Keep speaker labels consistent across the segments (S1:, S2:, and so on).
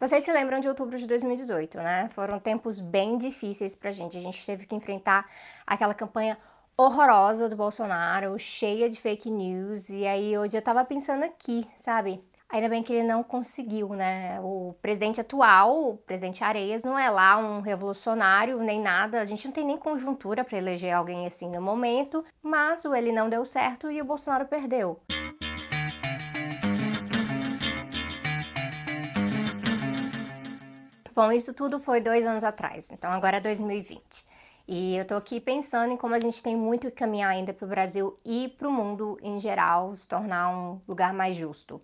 S1: Vocês se lembram de outubro de 2018, né? Foram tempos bem difíceis pra gente. A gente teve que enfrentar aquela campanha horrorosa do Bolsonaro, cheia de fake news. E aí hoje eu tava pensando aqui, sabe? Ainda bem que ele não conseguiu, né? O presidente atual, o presidente Areias, não é lá um revolucionário nem nada. A gente não tem nem conjuntura para eleger alguém assim no momento. Mas o ele não deu certo e o Bolsonaro perdeu. Bom, isso tudo foi dois anos atrás, então agora é 2020. E eu tô aqui pensando em como a gente tem muito que caminhar ainda para o Brasil e para o mundo em geral se tornar um lugar mais justo.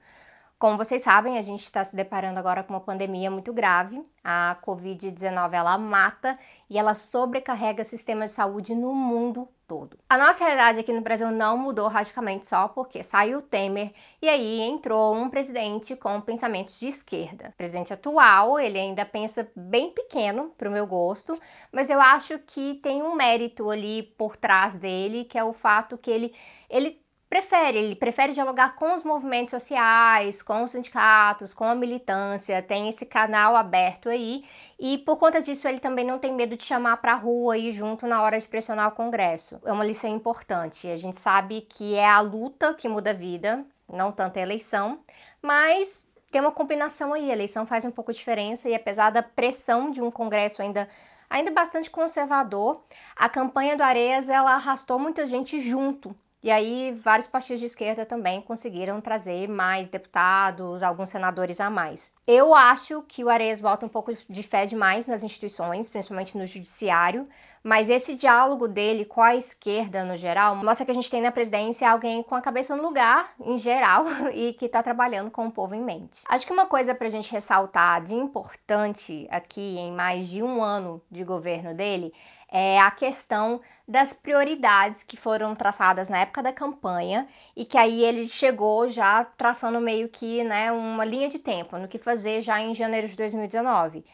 S1: Como vocês sabem, a gente está se deparando agora com uma pandemia muito grave. A Covid-19 ela mata e ela sobrecarrega o sistema de saúde no mundo todo. A nossa realidade aqui no Brasil não mudou radicalmente só porque saiu Temer e aí entrou um presidente com pensamentos de esquerda. O presidente atual, ele ainda pensa bem pequeno para o meu gosto, mas eu acho que tem um mérito ali por trás dele, que é o fato que ele ele prefere, ele prefere dialogar com os movimentos sociais, com os sindicatos, com a militância, tem esse canal aberto aí, e por conta disso ele também não tem medo de chamar para a rua e junto na hora de pressionar o Congresso. É uma lição importante. A gente sabe que é a luta que muda a vida, não tanto a eleição, mas tem uma combinação aí. A eleição faz um pouco de diferença e apesar da pressão de um Congresso ainda ainda bastante conservador, a campanha do Areias ela arrastou muita gente junto e aí, vários partidos de esquerda também conseguiram trazer mais deputados, alguns senadores a mais. Eu acho que o Areias bota um pouco de fé demais nas instituições, principalmente no judiciário, mas esse diálogo dele com a esquerda no geral mostra que a gente tem na presidência alguém com a cabeça no lugar, em geral, e que está trabalhando com o povo em mente. Acho que uma coisa para a gente ressaltar de importante aqui em mais de um ano de governo dele é a questão das prioridades que foram traçadas na época da campanha e que aí ele chegou já traçando meio que né, uma linha de tempo no que fazer já em janeiro de 2019.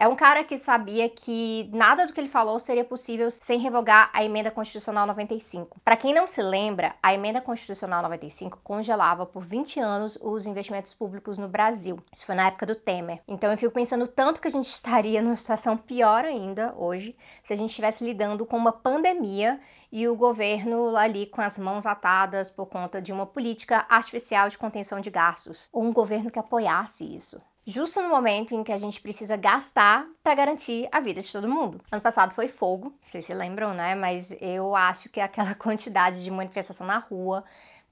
S1: É um cara que sabia que nada do que ele falou seria possível sem revogar a emenda constitucional 95. Para quem não se lembra, a emenda constitucional 95 congelava por 20 anos os investimentos públicos no Brasil. Isso foi na época do Temer. Então eu fico pensando tanto que a gente estaria numa situação pior ainda hoje se a gente estivesse lidando com uma pandemia e o governo ali com as mãos atadas por conta de uma política artificial de contenção de gastos, ou um governo que apoiasse isso justo no momento em que a gente precisa gastar para garantir a vida de todo mundo. Ano passado foi fogo, vocês se lembram, né? Mas eu acho que aquela quantidade de manifestação na rua,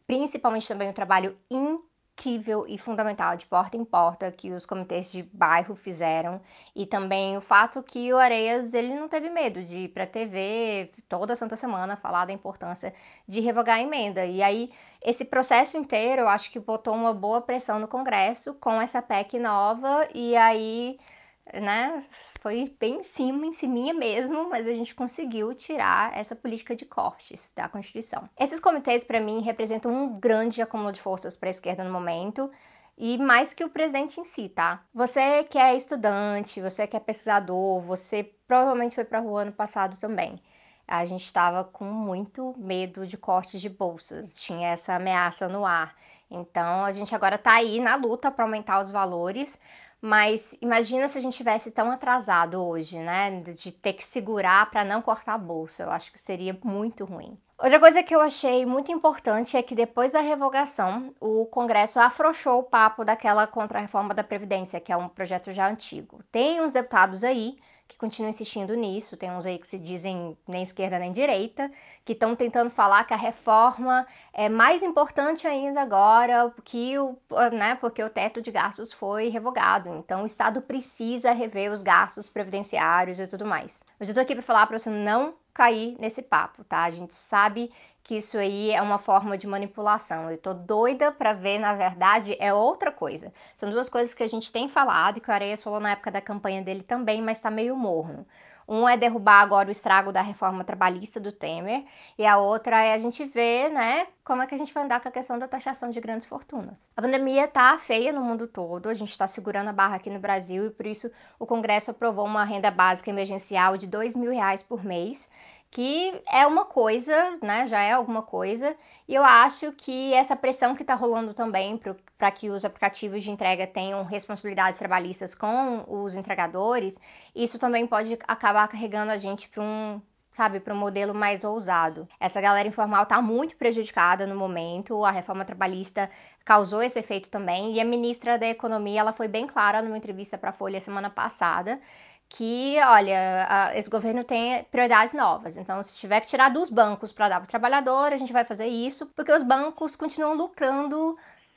S1: principalmente também o trabalho in incrível e fundamental de porta em porta que os comitês de bairro fizeram. E também o fato que o Areias ele não teve medo de ir para TV toda santa semana falar da importância de revogar a emenda. E aí esse processo inteiro eu acho que botou uma boa pressão no Congresso com essa PEC nova. E aí né foi bem em cima, em cima mesmo, mas a gente conseguiu tirar essa política de cortes da Constituição. Esses comitês, para mim, representam um grande acúmulo de forças para a esquerda no momento e mais que o presidente em si, tá? Você que é estudante, você que é pesquisador, você provavelmente foi para a rua ano passado também. A gente estava com muito medo de cortes de bolsas, tinha essa ameaça no ar. Então a gente agora está aí na luta para aumentar os valores, mas imagina se a gente tivesse tão atrasado hoje, né? De ter que segurar para não cortar a bolsa. Eu acho que seria muito ruim. Outra coisa que eu achei muito importante é que depois da revogação, o Congresso afrouxou o papo daquela contra-reforma da Previdência, que é um projeto já antigo. Tem uns deputados aí que continuam insistindo nisso. Tem uns aí que se dizem nem esquerda nem direita, que estão tentando falar que a reforma é mais importante ainda agora que o, né, porque o teto de gastos foi revogado. Então o Estado precisa rever os gastos previdenciários e tudo mais. Mas eu tô aqui para falar para você não cair nesse papo, tá? A gente sabe que isso aí é uma forma de manipulação. Eu tô doida para ver, na verdade, é outra coisa. São duas coisas que a gente tem falado e que o Areias falou na época da campanha dele também, mas tá meio morno. Um é derrubar agora o estrago da reforma trabalhista do Temer, e a outra é a gente ver, né, como é que a gente vai andar com a questão da taxação de grandes fortunas. A pandemia tá feia no mundo todo, a gente está segurando a barra aqui no Brasil e por isso o Congresso aprovou uma renda básica emergencial de dois mil reais por mês, que é uma coisa, né? Já é alguma coisa. E eu acho que essa pressão que está rolando também para que os aplicativos de entrega tenham responsabilidades trabalhistas com os entregadores, isso também pode acabar carregando a gente para um sabe, para um modelo mais ousado. Essa galera informal está muito prejudicada no momento, a reforma trabalhista causou esse efeito também, e a ministra da Economia, ela foi bem clara numa entrevista para a Folha semana passada, que, olha, esse governo tem prioridades novas. Então, se tiver que tirar dos bancos para dar para o trabalhador, a gente vai fazer isso, porque os bancos continuam lucrando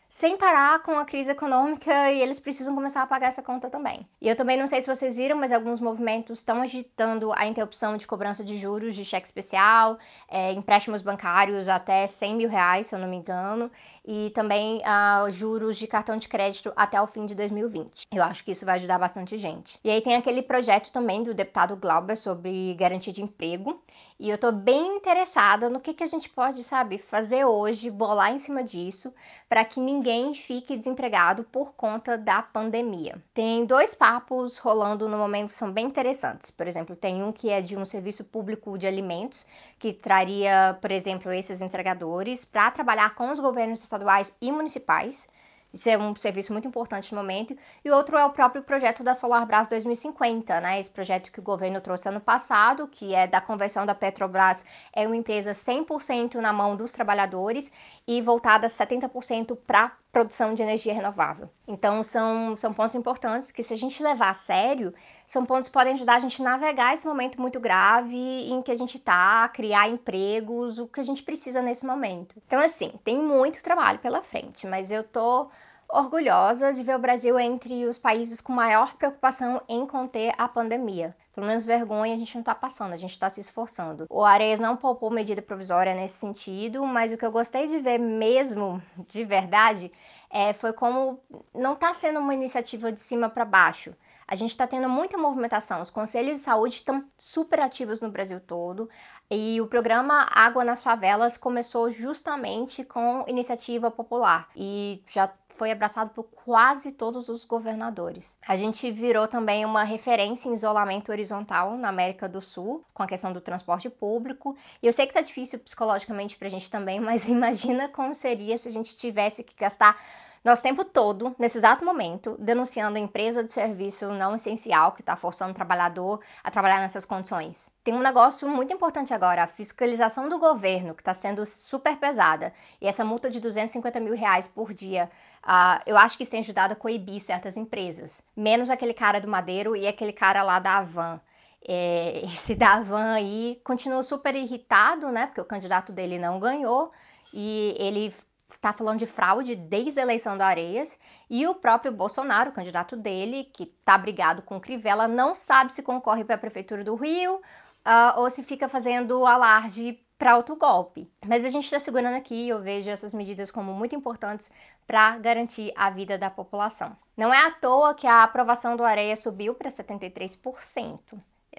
S1: sem parar com a crise econômica e eles precisam começar a pagar essa conta também. E eu também não sei se vocês viram, mas alguns movimentos estão agitando a interrupção de cobrança de juros de cheque especial, é, empréstimos bancários até 100 mil reais, se eu não me engano, e também uh, juros de cartão de crédito até o fim de 2020. Eu acho que isso vai ajudar bastante gente. E aí tem aquele projeto também do deputado Glauber sobre garantia de emprego. E eu tô bem interessada no que, que a gente pode, sabe, fazer hoje, bolar em cima disso, para que ninguém fique desempregado por conta da pandemia. Tem dois papos rolando no momento que são bem interessantes. Por exemplo, tem um que é de um serviço público de alimentos, que traria, por exemplo, esses entregadores para trabalhar com os governos estaduais e municipais isso é um serviço muito importante no momento. E outro é o próprio projeto da Solarbras 2050, né? Esse projeto que o governo trouxe ano passado, que é da conversão da Petrobras, é uma empresa 100% na mão dos trabalhadores e voltada 70% para produção de energia renovável. Então, são, são pontos importantes que, se a gente levar a sério, são pontos que podem ajudar a gente a navegar esse momento muito grave em que a gente está, criar empregos, o que a gente precisa nesse momento. Então, assim, tem muito trabalho pela frente, mas eu tô orgulhosa de ver o Brasil entre os países com maior preocupação em conter a pandemia. Pelo menos vergonha a gente não tá passando, a gente tá se esforçando. O Areias não poupou medida provisória nesse sentido, mas o que eu gostei de ver mesmo, de verdade, é, foi como não tá sendo uma iniciativa de cima para baixo. A gente está tendo muita movimentação. Os conselhos de saúde estão super ativos no Brasil todo. E o programa Água nas Favelas começou justamente com iniciativa popular. E já foi abraçado por quase todos os governadores. A gente virou também uma referência em isolamento horizontal na América do Sul, com a questão do transporte público. E eu sei que tá difícil psicologicamente pra gente também, mas imagina como seria se a gente tivesse que gastar nosso tempo todo, nesse exato momento, denunciando a empresa de serviço não essencial que está forçando o trabalhador a trabalhar nessas condições. Tem um negócio muito importante agora, a fiscalização do governo, que está sendo super pesada. E essa multa de 250 mil reais por dia, uh, eu acho que isso tem ajudado a coibir certas empresas. Menos aquele cara do Madeiro e aquele cara lá da Avan. É, esse da Avan aí continuou super irritado, né? Porque o candidato dele não ganhou. E ele está falando de fraude desde a eleição do Areias e o próprio Bolsonaro, o candidato dele, que está brigado com Crivella, não sabe se concorre para a prefeitura do Rio uh, ou se fica fazendo alarde para outro golpe. Mas a gente está segurando aqui eu vejo essas medidas como muito importantes para garantir a vida da população. Não é à toa que a aprovação do Areia subiu para 73%.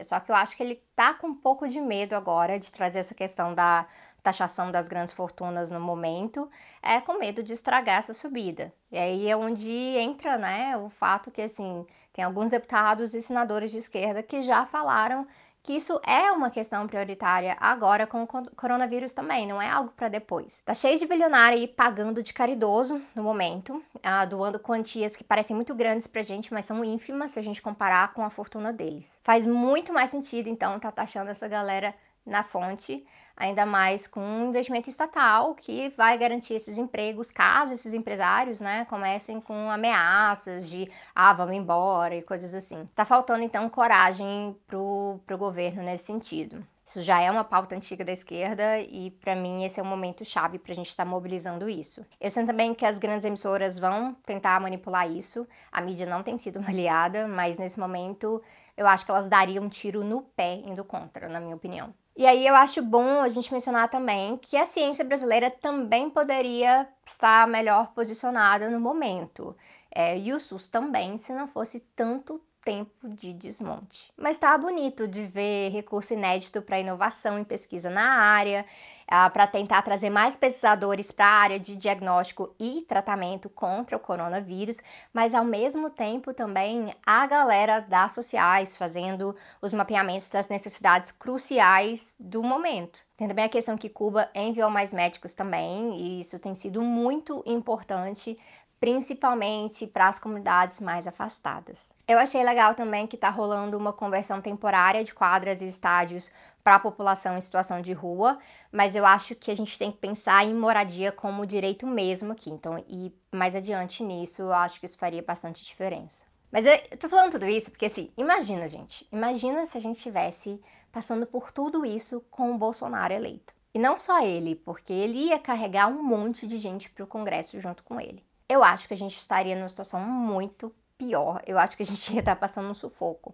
S1: Só que eu acho que ele tá com um pouco de medo agora de trazer essa questão da taxação das grandes fortunas no momento, é com medo de estragar essa subida. E aí é onde entra, né, o fato que assim, tem alguns deputados e senadores de esquerda que já falaram que isso é uma questão prioritária agora com o coronavírus também, não é algo para depois. Tá cheio de bilionário aí pagando de caridoso no momento, ah, doando quantias que parecem muito grandes pra gente, mas são ínfimas se a gente comparar com a fortuna deles. Faz muito mais sentido, então, tá taxando essa galera na fonte, ainda mais com um investimento estatal que vai garantir esses empregos caso esses empresários, né, comecem com ameaças de ah, vamos embora e coisas assim. Tá faltando então coragem pro, pro governo nesse sentido. Isso já é uma pauta antiga da esquerda e, para mim, esse é um momento chave para a gente estar tá mobilizando isso. Eu sei também que as grandes emissoras vão tentar manipular isso. A mídia não tem sido uma aliada, mas nesse momento eu acho que elas dariam um tiro no pé indo contra, na minha opinião. E aí eu acho bom a gente mencionar também que a ciência brasileira também poderia estar melhor posicionada no momento. É, e o SUS também, se não fosse tanto tempo de desmonte. Mas tá bonito de ver recurso inédito para inovação e pesquisa na área. Uh, para tentar trazer mais pesquisadores para a área de diagnóstico e tratamento contra o coronavírus, mas ao mesmo tempo também a galera das sociais fazendo os mapeamentos das necessidades cruciais do momento. Tem também a questão que Cuba enviou mais médicos também, e isso tem sido muito importante principalmente para as comunidades mais afastadas. Eu achei legal também que está rolando uma conversão temporária de quadras e estádios para a população em situação de rua, mas eu acho que a gente tem que pensar em moradia como direito mesmo aqui. Então, e mais adiante nisso, eu acho que isso faria bastante diferença. Mas eu tô falando tudo isso porque assim, imagina, gente, imagina se a gente estivesse passando por tudo isso com o Bolsonaro eleito. E não só ele, porque ele ia carregar um monte de gente para o Congresso junto com ele eu acho que a gente estaria numa situação muito pior. Eu acho que a gente ia estar passando um sufoco.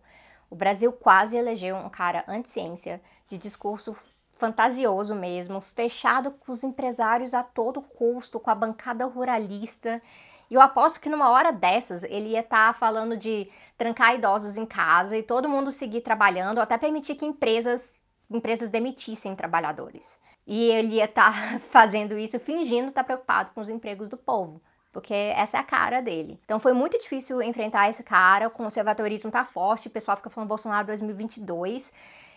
S1: O Brasil quase elegeu um cara anti-ciência, de discurso fantasioso mesmo, fechado com os empresários a todo custo, com a bancada ruralista. E eu aposto que numa hora dessas ele ia estar falando de trancar idosos em casa e todo mundo seguir trabalhando, até permitir que empresas, empresas demitissem trabalhadores. E ele ia estar fazendo isso fingindo estar preocupado com os empregos do povo porque essa é a cara dele. Então foi muito difícil enfrentar esse cara, o conservadorismo tá forte, o pessoal fica falando Bolsonaro 2022.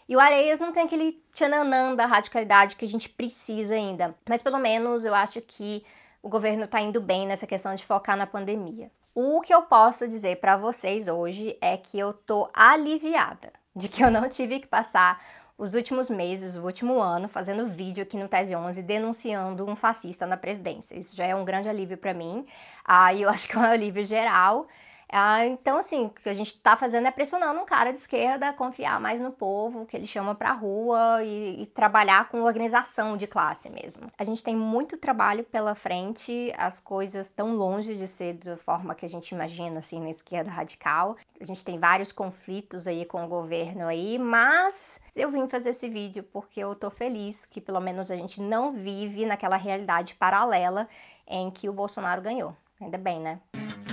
S1: E o Areias não tem aquele tchananã da radicalidade que a gente precisa ainda. Mas pelo menos eu acho que o governo tá indo bem nessa questão de focar na pandemia. O que eu posso dizer para vocês hoje é que eu tô aliviada de que eu não tive que passar os últimos meses, o último ano, fazendo vídeo aqui no Tese 11 denunciando um fascista na presidência. Isso já é um grande alívio para mim. Ah, e eu acho que é um alívio geral. Ah, então, assim, o que a gente está fazendo é pressionando um cara de esquerda a confiar mais no povo, que ele chama para rua e, e, trabalhar com organização de classe mesmo. A gente tem muito trabalho pela frente, as coisas estão longe de ser da forma que a gente imagina, assim, na esquerda radical. A gente tem vários conflitos aí com o governo aí, mas eu vim fazer esse vídeo porque eu tô feliz que pelo menos a gente não vive naquela realidade paralela em que o Bolsonaro ganhou. Ainda bem, né?